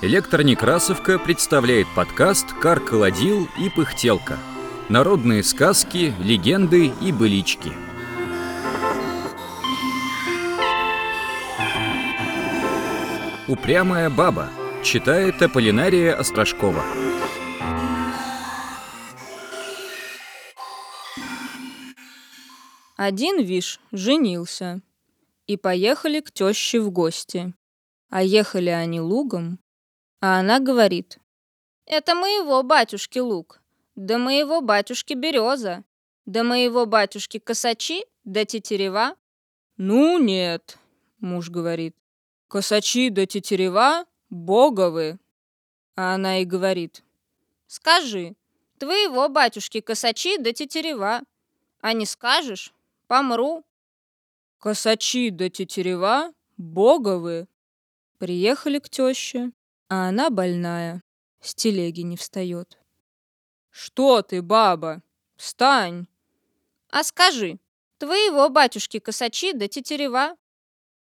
Электронекрасовка представляет подкаст «Кар-колодил и пыхтелка». Народные сказки, легенды и былички. Упрямая баба читает Аполлинария Острожкова. Один, виш, женился. И поехали к теще в гости. А ехали они лугом, а она говорит, «Это моего батюшки лук, да моего батюшки береза, да моего батюшки косачи, да тетерева». «Ну нет», — муж говорит, «косачи да тетерева боговы». А она и говорит, «Скажи, твоего батюшки косачи да тетерева, а не скажешь, помру». «Косачи да тетерева боговы». Приехали к теще, а она больная, с телеги не встает. «Что ты, баба? Встань!» «А скажи, твоего батюшки косачи да тетерева?»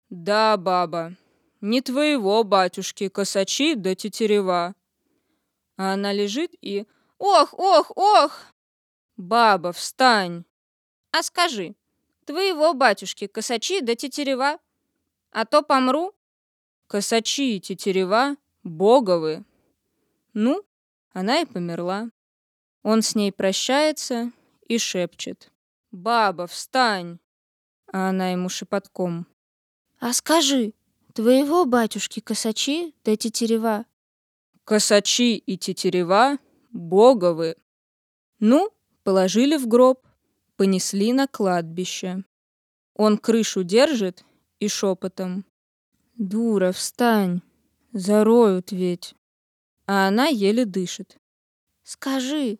«Да, баба, не твоего батюшки косачи да тетерева». А она лежит и «Ох, ох, ох!» «Баба, встань!» «А скажи, твоего батюшки косачи да тетерева? А то помру?» «Косачи и тетерева Боговы. Ну, она и померла. Он с ней прощается и шепчет. «Баба, встань!» А она ему шепотком. «А скажи, твоего батюшки косачи да тетерева?» «Косачи и тетерева боговы!» Ну, положили в гроб, понесли на кладбище. Он крышу держит и шепотом. «Дура, встань!» Зароют ведь. А она еле дышит. Скажи,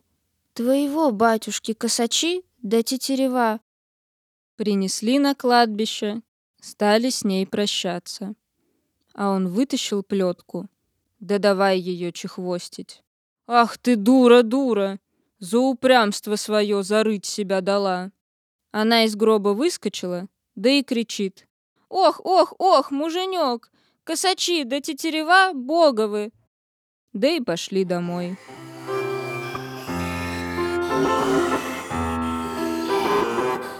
твоего батюшки косачи да тетерева? Принесли на кладбище, стали с ней прощаться. А он вытащил плетку. Да давай ее чехвостить. Ах ты дура, дура! За упрямство свое зарыть себя дала. Она из гроба выскочила, да и кричит. Ох, ох, ох, муженек, Косачи да тетерева боговы. Да и пошли домой.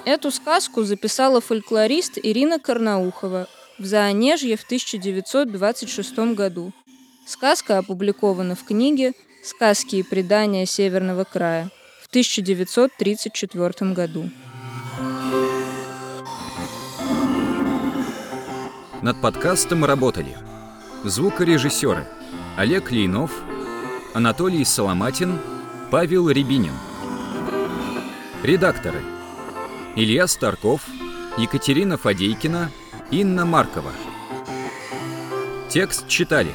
Эту сказку записала фольклорист Ирина Карнаухова в Заонежье в 1926 году. Сказка опубликована в книге «Сказки и предания Северного края» в 1934 году. Над подкастом работали звукорежиссеры Олег Лейнов, Анатолий Соломатин, Павел Рябинин. Редакторы Илья Старков, Екатерина Фадейкина, Инна Маркова. Текст читали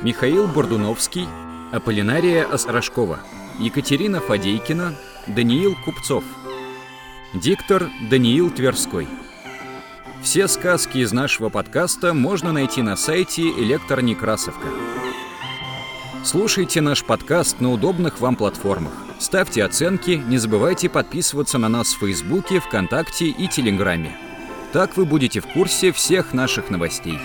Михаил Бордуновский, Аполлинария Осрожкова, Екатерина Фадейкина, Даниил Купцов. Диктор Даниил Тверской. Все сказки из нашего подкаста можно найти на сайте Электронекрасовка. Слушайте наш подкаст на удобных вам платформах. Ставьте оценки, не забывайте подписываться на нас в Фейсбуке, ВКонтакте и Телеграме. Так вы будете в курсе всех наших новостей.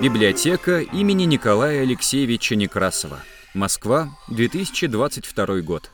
Библиотека имени Николая Алексеевича Некрасова. Москва, 2022 год.